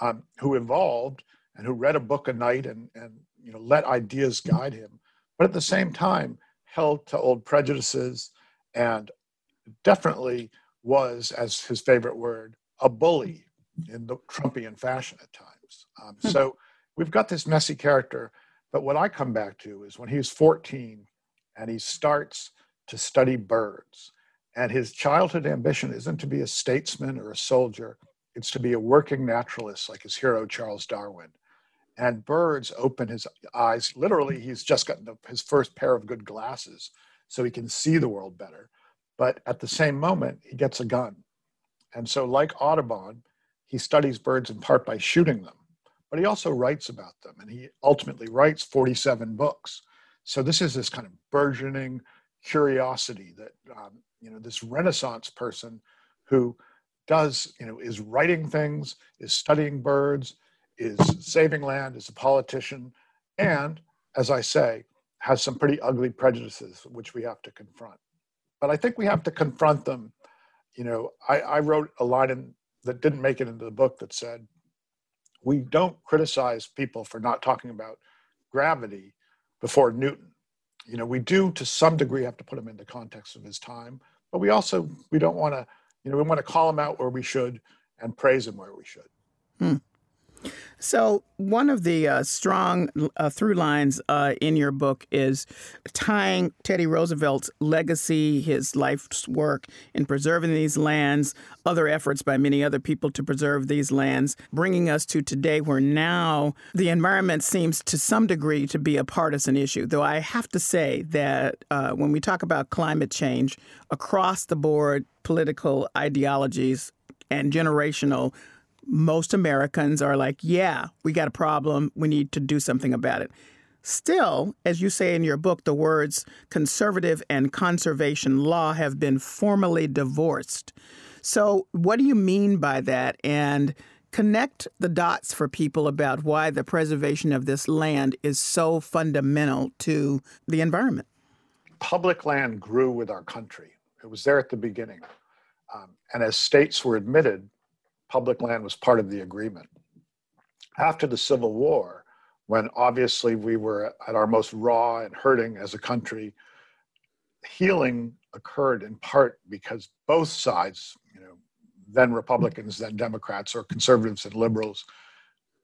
Speaker 2: um, who evolved and who read a book a night and, and you know let ideas guide him, but at the same time held to old prejudices and definitely was, as his favorite word, a bully in the Trumpian fashion at times. Um, hmm. so we've got this messy character, but what I come back to is when he's 14 and he starts to study birds, and his childhood ambition isn't to be a statesman or a soldier, it's to be a working naturalist like his hero Charles Darwin and birds open his eyes. Literally, he's just gotten his first pair of good glasses so he can see the world better. But at the same moment, he gets a gun. And so, like Audubon, he studies birds in part by shooting them, but he also writes about them. And he ultimately writes 47 books. So, this is this kind of burgeoning curiosity that, um, you know, this Renaissance person who does, you know, is writing things, is studying birds, is saving land, is a politician, and as I say, has some pretty ugly prejudices which we have to confront. But I think we have to confront them. You know, I, I wrote a line in, that didn't make it into the book that said, we don't criticize people for not talking about gravity before Newton. You know, we do to some degree have to put him in the context of his time, but we also we don't want to, you know, we want to call him out where we should and praise him where we should.
Speaker 1: Hmm. So, one of the uh, strong uh, through lines uh, in your book is tying Teddy Roosevelt's legacy, his life's work in preserving these lands, other efforts by many other people to preserve these lands, bringing us to today where now the environment seems to some degree to be a partisan issue. Though I have to say that uh, when we talk about climate change, across the board, political ideologies and generational most Americans are like, yeah, we got a problem. We need to do something about it. Still, as you say in your book, the words conservative and conservation law have been formally divorced. So, what do you mean by that? And connect the dots for people about why the preservation of this land is so fundamental to the environment.
Speaker 2: Public land grew with our country, it was there at the beginning. Um, and as states were admitted, public land was part of the agreement. After the Civil War, when obviously we were at our most raw and hurting as a country, healing occurred in part because both sides, you know, then Republicans, then Democrats, or conservatives and liberals,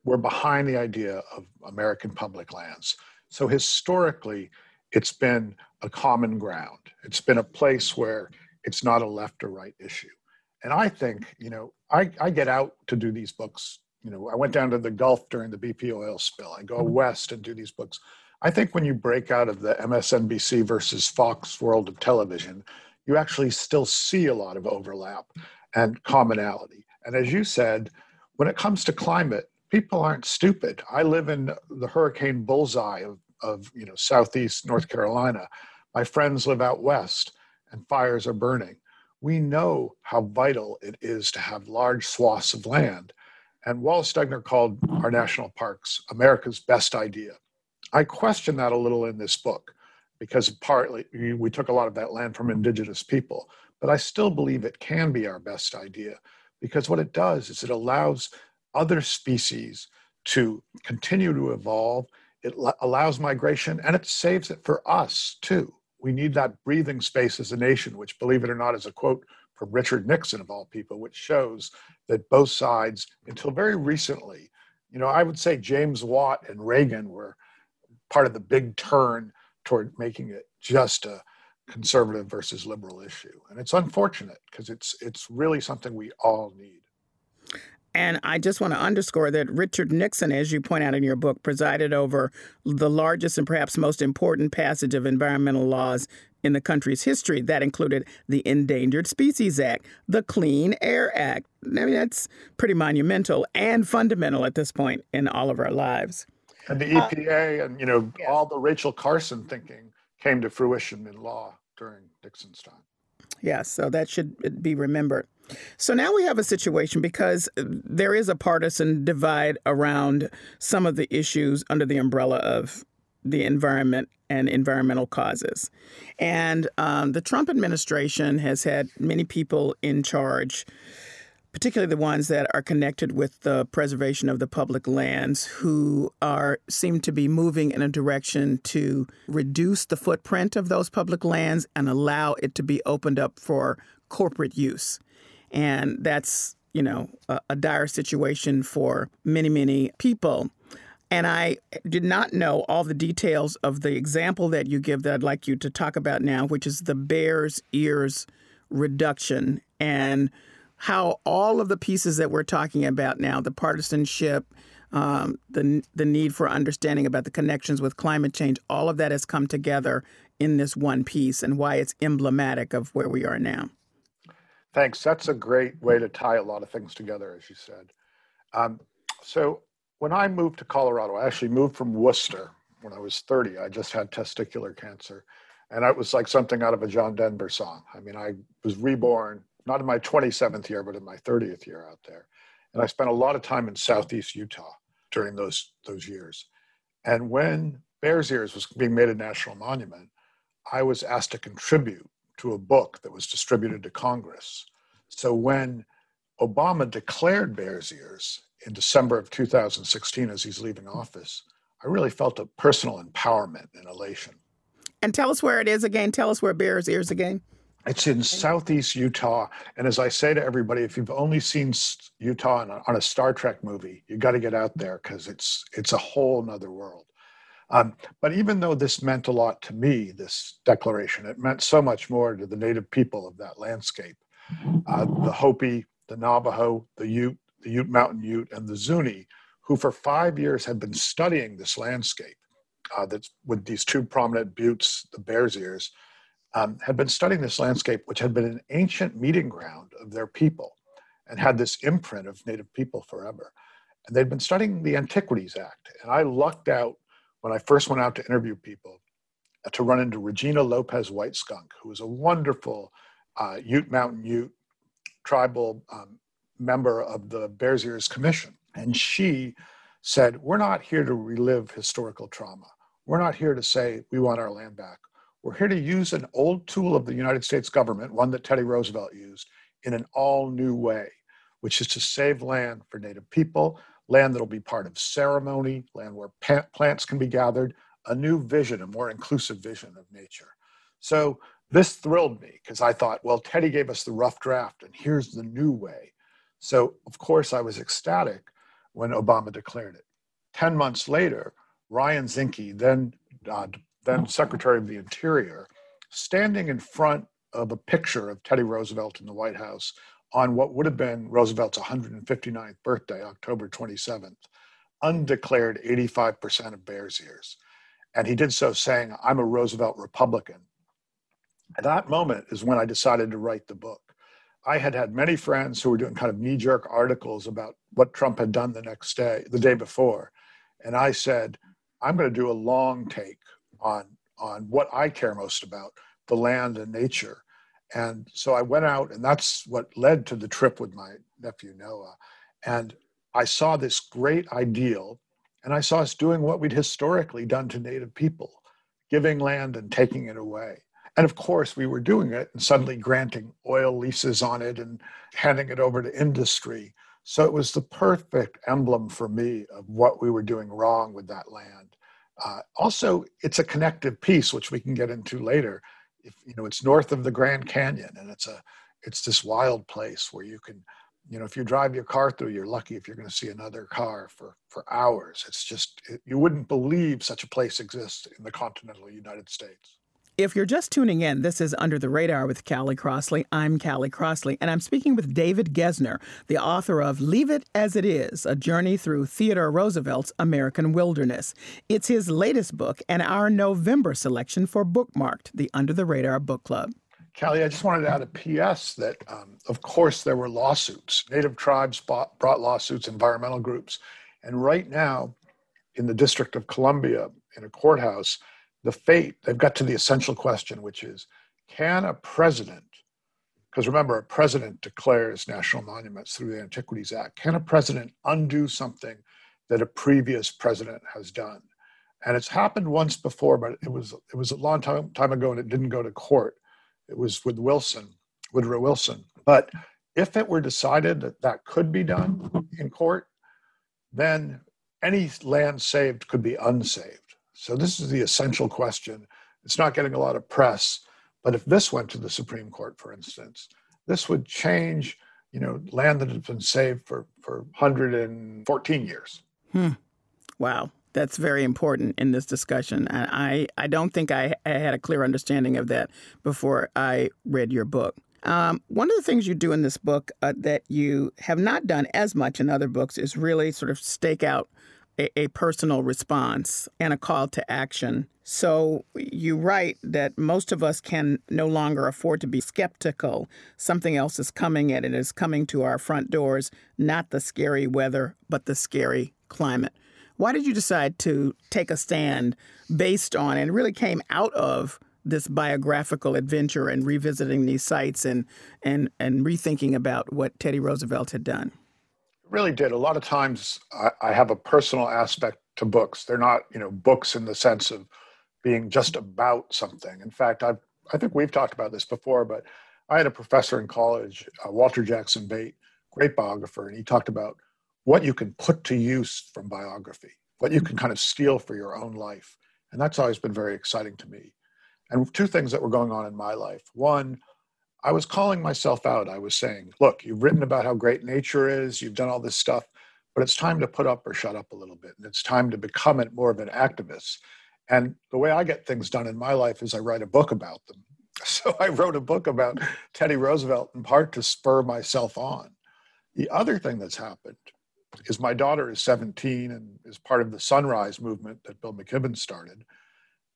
Speaker 2: were behind the idea of American public lands. So historically, it's been a common ground. It's been a place where it's not a left or right issue. And I think, you know, I, I get out to do these books. You know, I went down to the Gulf during the BP oil spill. I go mm-hmm. west and do these books. I think when you break out of the MSNBC versus Fox world of television, you actually still see a lot of overlap and commonality. And as you said, when it comes to climate, people aren't stupid. I live in the hurricane bullseye of, of you know southeast North Carolina. My friends live out west, and fires are burning. We know how vital it is to have large swaths of land. And Wallace Stegner called our national parks America's best idea. I question that a little in this book because partly we took a lot of that land from indigenous people, but I still believe it can be our best idea because what it does is it allows other species to continue to evolve. It allows migration and it saves it for us too. We need that breathing space as a nation, which, believe it or not, is a quote from Richard Nixon, of all people, which shows that both sides, until very recently, you know, I would say James Watt and Reagan were part of the big turn toward making it just a conservative versus liberal issue. And it's unfortunate because it's it's really something we all need.
Speaker 1: And I just want to underscore that Richard Nixon, as you point out in your book, presided over the largest and perhaps most important passage of environmental laws in the country's history. That included the Endangered Species Act, the Clean Air Act. I mean, that's pretty monumental and fundamental at this point in all of our lives.
Speaker 2: And the EPA uh, and, you know, yes. all the Rachel Carson thinking came to fruition in law during Nixon's time.
Speaker 1: Yes, so that should be remembered. So now we have a situation because there is a partisan divide around some of the issues under the umbrella of the environment and environmental causes. And um, the Trump administration has had many people in charge particularly the ones that are connected with the preservation of the public lands, who are seem to be moving in a direction to reduce the footprint of those public lands and allow it to be opened up for corporate use. And that's, you know, a, a dire situation for many, many people. And I did not know all the details of the example that you give that I'd like you to talk about now, which is the Bears Ears reduction and how all of the pieces that we're talking about now the partisanship, um, the, the need for understanding about the connections with climate change all of that has come together in this one piece and why it's emblematic of where we are now.
Speaker 2: Thanks. That's a great way to tie a lot of things together, as you said. Um, so, when I moved to Colorado, I actually moved from Worcester when I was 30. I just had testicular cancer. And it was like something out of a John Denver song. I mean, I was reborn not in my 27th year, but in my 30th year out there. And I spent a lot of time in Southeast Utah during those, those years. And when Bears Ears was being made a national monument, I was asked to contribute to a book that was distributed to Congress. So when Obama declared Bears Ears in December of 2016 as he's leaving office, I really felt a personal empowerment and elation.
Speaker 1: And tell us where it is again. Tell us where Bears Ears again.
Speaker 2: It's in southeast Utah. And as I say to everybody, if you've only seen Utah on a, on a Star Trek movie, you got to get out there because it's it's a whole nother world. Um, but even though this meant a lot to me, this declaration, it meant so much more to the native people of that landscape. Uh, the Hopi, the Navajo, the Ute, the Ute Mountain Ute, and the Zuni, who for five years had been studying this landscape uh, that's with these two prominent buttes, the Bears Ears, um, had been studying this landscape, which had been an ancient meeting ground of their people and had this imprint of Native people forever. And they'd been studying the Antiquities Act. And I lucked out when I first went out to interview people uh, to run into Regina Lopez White Skunk, who was a wonderful uh, Ute Mountain Ute tribal um, member of the Bears Ears Commission. And she said, We're not here to relive historical trauma. We're not here to say we want our land back. We're here to use an old tool of the United States government, one that Teddy Roosevelt used, in an all new way, which is to save land for Native people, land that'll be part of ceremony, land where plants can be gathered, a new vision, a more inclusive vision of nature. So this thrilled me because I thought, well, Teddy gave us the rough draft, and here's the new way. So, of course, I was ecstatic when Obama declared it. 10 months later, Ryan Zinke, then uh, then Secretary of the Interior, standing in front of a picture of Teddy Roosevelt in the White House on what would have been Roosevelt's 159th birthday, October 27th, undeclared 85% of Bears Ears. And he did so saying, I'm a Roosevelt Republican. At that moment is when I decided to write the book. I had had many friends who were doing kind of knee jerk articles about what Trump had done the next day, the day before. And I said, I'm going to do a long take on, on what I care most about the land and nature. And so I went out, and that's what led to the trip with my nephew Noah. And I saw this great ideal, and I saw us doing what we'd historically done to Native people giving land and taking it away. And of course, we were doing it and suddenly granting oil leases on it and handing it over to industry. So it was the perfect emblem for me of what we were doing wrong with that land. Uh, also, it's a connective piece, which we can get into later. If, you know, it's north of the Grand Canyon, and it's a it's this wild place where you can, you know, if you drive your car through, you're lucky if you're going to see another car for for hours. It's just it, you wouldn't believe such a place exists in the continental United States.
Speaker 1: If you're just tuning in, this is Under the Radar with Callie Crossley. I'm Callie Crossley, and I'm speaking with David Gessner, the author of Leave It As It Is A Journey Through Theodore Roosevelt's American Wilderness. It's his latest book and our November selection for Bookmarked, the Under the Radar Book Club.
Speaker 2: Callie, I just wanted to add a PS that, um, of course, there were lawsuits. Native tribes bought, brought lawsuits, environmental groups. And right now, in the District of Columbia, in a courthouse, the fate, they've got to the essential question, which is can a president, because remember, a president declares national monuments through the Antiquities Act, can a president undo something that a previous president has done? And it's happened once before, but it was it was a long time, time ago and it didn't go to court. It was with Wilson, Woodrow Wilson. But if it were decided that that could be done in court, then any land saved could be unsaved. So this is the essential question. It's not getting a lot of press, but if this went to the Supreme Court, for instance, this would change, you know, land that has been saved for, for 114 years.
Speaker 1: Hmm. Wow. That's very important in this discussion. And I, I don't think I, I had a clear understanding of that before I read your book. Um, one of the things you do in this book uh, that you have not done as much in other books is really sort of stake out a, a personal response and a call to action. So you write that most of us can no longer afford to be skeptical. Something else is coming and it is coming to our front doors, not the scary weather, but the scary climate. Why did you decide to take a stand based on and really came out of this biographical adventure and revisiting these sites and and and rethinking about what Teddy Roosevelt had done?
Speaker 2: Really did. A lot of times I, I, have a personal aspect to books. They're not, you know, books in the sense of being just about something. In fact, I've, I think we've talked about this before, but I had a professor in college, uh, Walter Jackson Bate, great biographer, and he talked about what you can put to use from biography, what you can kind of steal for your own life. And that's always been very exciting to me. And two things that were going on in my life. One, I was calling myself out. I was saying, look, you've written about how great nature is, you've done all this stuff, but it's time to put up or shut up a little bit. And it's time to become it more of an activist. And the way I get things done in my life is I write a book about them. <laughs> So I wrote a book about Teddy Roosevelt in part to spur myself on. The other thing that's happened is my daughter is 17 and is part of the Sunrise movement that Bill McKibben started.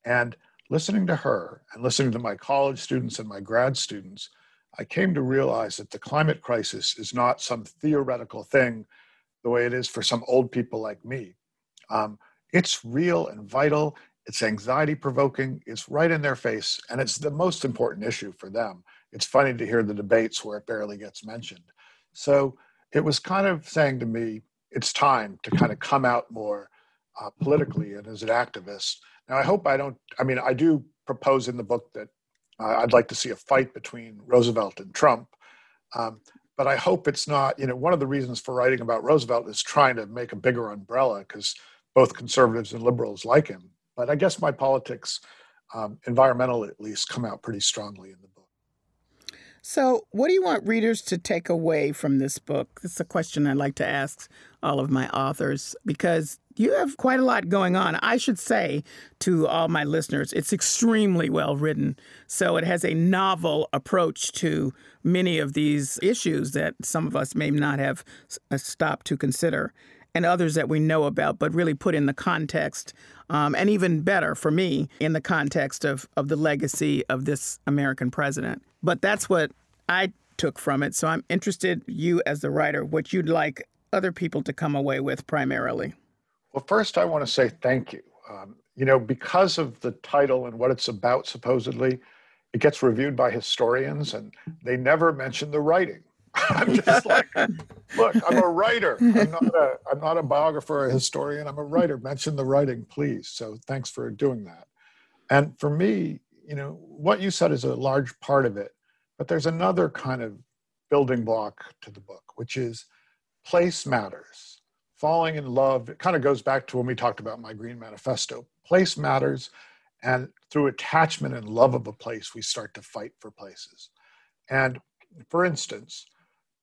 Speaker 2: And listening to her and listening to my college students and my grad students, I came to realize that the climate crisis is not some theoretical thing the way it is for some old people like me. Um, it's real and vital. It's anxiety provoking. It's right in their face. And it's the most important issue for them. It's funny to hear the debates where it barely gets mentioned. So it was kind of saying to me, it's time to kind of come out more uh, politically and as an activist now, I hope I don't, I mean, I do propose in the book that uh, I'd like to see a fight between Roosevelt and Trump. Um, but I hope it's not, you know, one of the reasons for writing about Roosevelt is trying to make a bigger umbrella because both conservatives and liberals like him. But I guess my politics, um, environmental at least, come out pretty strongly in the book.
Speaker 1: So, what do you want readers to take away from this book? It's a question I like to ask all of my authors because You have quite a lot going on. I should say to all my listeners, it's extremely well written. So it has a novel approach to many of these issues that some of us may not have uh, stopped to consider, and others that we know about, but really put in the context, um, and even better for me, in the context of, of the legacy of this American president. But that's what I took from it. So I'm interested, you as the writer, what you'd like other people to come away with primarily.
Speaker 2: Well, first, I want to say thank you. Um, you know, because of the title and what it's about, supposedly, it gets reviewed by historians and they never mention the writing. <laughs> I'm just like, look, I'm a writer. I'm not a, I'm not a biographer or a historian. I'm a writer. Mention the writing, please. So thanks for doing that. And for me, you know, what you said is a large part of it, but there's another kind of building block to the book, which is place matters falling in love, it kind of goes back to when we talked about my Green Manifesto. Place matters, and through attachment and love of a place, we start to fight for places. And for instance,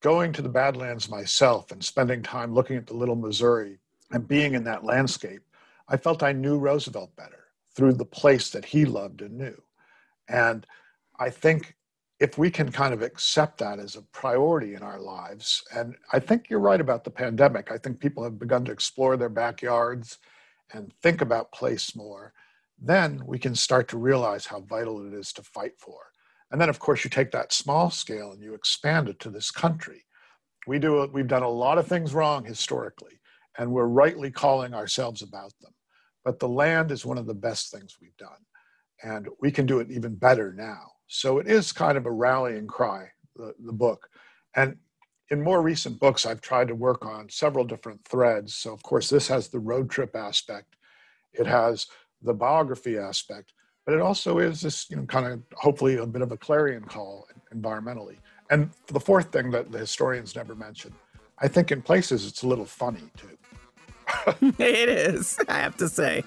Speaker 2: going to the Badlands myself and spending time looking at the Little Missouri and being in that landscape, I felt I knew Roosevelt better through the place that he loved and knew. And I think if we can kind of accept that as a priority in our lives, and I think you're right about the pandemic. I think people have begun to explore their backyards and think about place more, then we can start to realize how vital it is to fight for. And then, of course, you take that small scale and you expand it to this country. We do, we've done a lot of things wrong historically, and we're rightly calling ourselves about them. But the land is one of the best things we've done, and we can do it even better now. So it is kind of a rallying cry, the, the book. And in more recent books, I've tried to work on several different threads. So, of course, this has the road trip aspect, it has the biography aspect, but it also is this, you know, kind of hopefully a bit of a clarion call environmentally. And the fourth thing that the historians never mention, I think in places it's a little funny too. <laughs>
Speaker 1: it is, I have to say.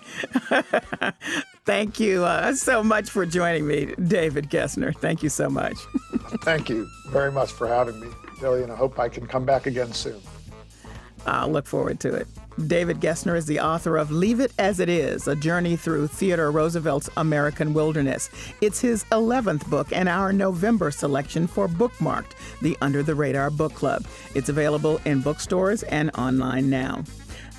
Speaker 1: <laughs> Thank you uh, so much for joining me, David Gessner. Thank you so much. <laughs>
Speaker 2: Thank you very much for having me, Billy, and I hope I can come back again soon.
Speaker 1: I'll look forward to it. David Gessner is the author of Leave It As It Is A Journey Through Theodore Roosevelt's American Wilderness. It's his 11th book and our November selection for Bookmarked, the Under the Radar Book Club. It's available in bookstores and online now.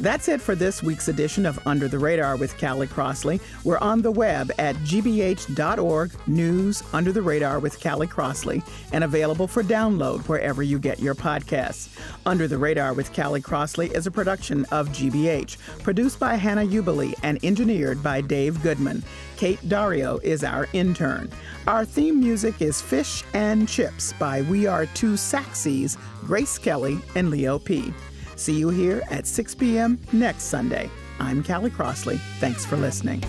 Speaker 1: That's it for this week's edition of Under the Radar with Callie Crossley. We're on the web at gbh.org, news Under the Radar with Callie Crossley, and available for download wherever you get your podcasts. Under the Radar with Callie Crossley is a production of GBH, produced by Hannah Ubeli and engineered by Dave Goodman. Kate Dario is our intern. Our theme music is Fish and Chips by We Are Two Saxies, Grace Kelly and Leo P. See you here at 6 p.m. next Sunday. I'm Callie Crossley. Thanks for listening.